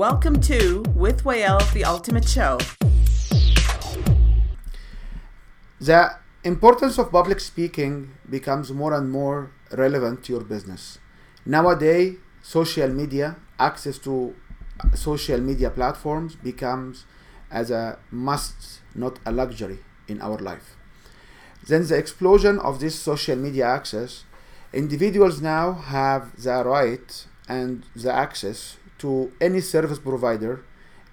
Welcome to With Wael, the Ultimate Show. The importance of public speaking becomes more and more relevant to your business. Nowadays, social media, access to social media platforms becomes as a must, not a luxury in our life. Then the explosion of this social media access, individuals now have the right and the access to any service provider,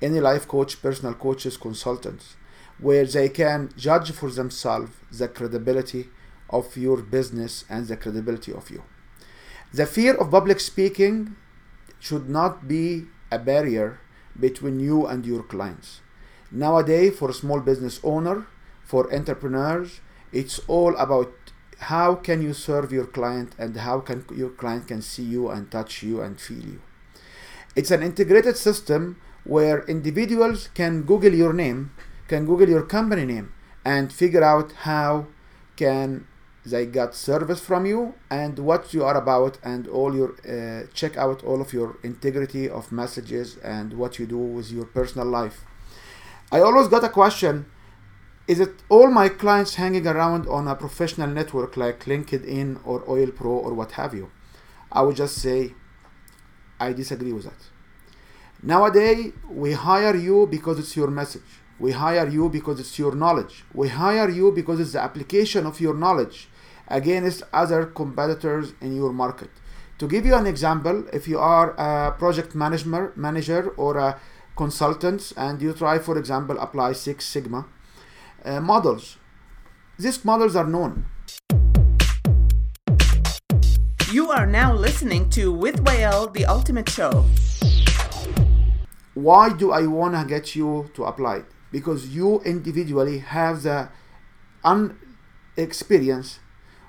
any life coach, personal coaches, consultants, where they can judge for themselves the credibility of your business and the credibility of you. The fear of public speaking should not be a barrier between you and your clients. Nowadays, for a small business owner, for entrepreneurs, it's all about how can you serve your client and how can your client can see you and touch you and feel you. It's an integrated system where individuals can Google your name, can Google your company name, and figure out how can they got service from you and what you are about and all your uh, check out all of your integrity of messages and what you do with your personal life. I always got a question is it all my clients hanging around on a professional network like linkedin or oil pro or what have you? I would just say i disagree with that nowadays we hire you because it's your message we hire you because it's your knowledge we hire you because it's the application of your knowledge against other competitors in your market. To give you an example, if you are a project manager, manager or a consultant and you try, for example, apply Six Sigma uh, models, these models are known. You are now listening to With Wael, the Ultimate Show. Why do I want to get you to apply? Because you individually have the unexperience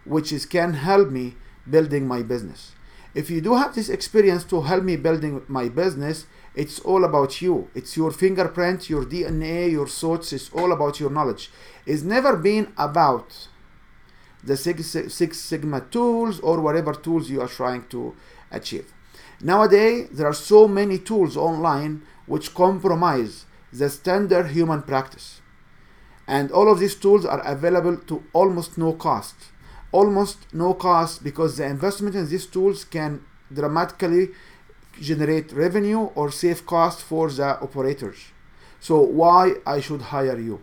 which is can help me building my business. If you do have this experience to help me building my business, it's all about you. It's your fingerprint, your DNA, your thoughts. It's all about your knowledge. It's never been about the Six, Six Sigma tools or whatever tools you are trying to achieve. Nowadays, there are so many tools online which compromise the standard human practice. And all of these tools are available to almost no cost almost no cost because the investment in these tools can dramatically generate revenue or save cost for the operators. So why I should hire you?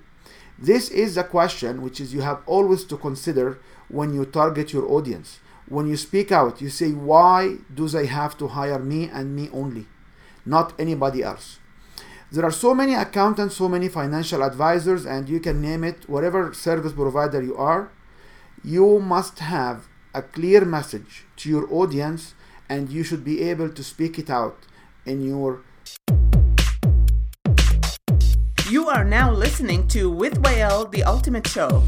This is the question which is you have always to consider when you target your audience. When you speak out, you say, why do they have to hire me and me only, not anybody else? There are so many accountants, so many financial advisors, and you can name it, whatever service provider you are you must have a clear message to your audience and you should be able to speak it out in your You are now listening to With Wael, the Ultimate Show.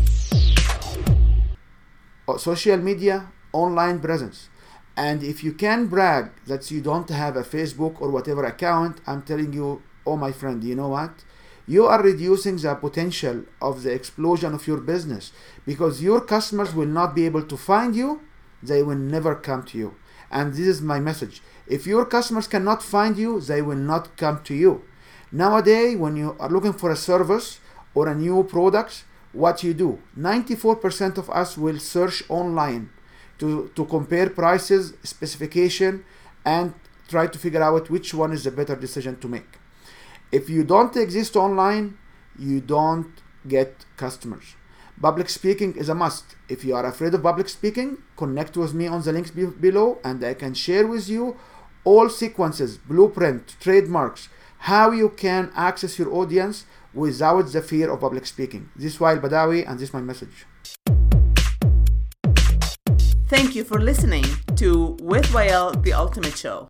Uh, social media, online presence. And if you can brag that you don't have a Facebook or whatever account, I'm telling you, oh my friend, you know what? you are reducing the potential of the explosion of your business because your customers will not be able to find you they will never come to you and this is my message if your customers cannot find you they will not come to you nowadays when you are looking for a service or a new product what you do 94% of us will search online to, to compare prices specification and try to figure out which one is the better decision to make if you don't exist online, you don't get customers. Public speaking is a must. If you are afraid of public speaking, connect with me on the links be- below and I can share with you all sequences, blueprint, trademarks, how you can access your audience without the fear of public speaking. This is Wael Badawi and this is my message. Thank you for listening to With Wael, the Ultimate Show.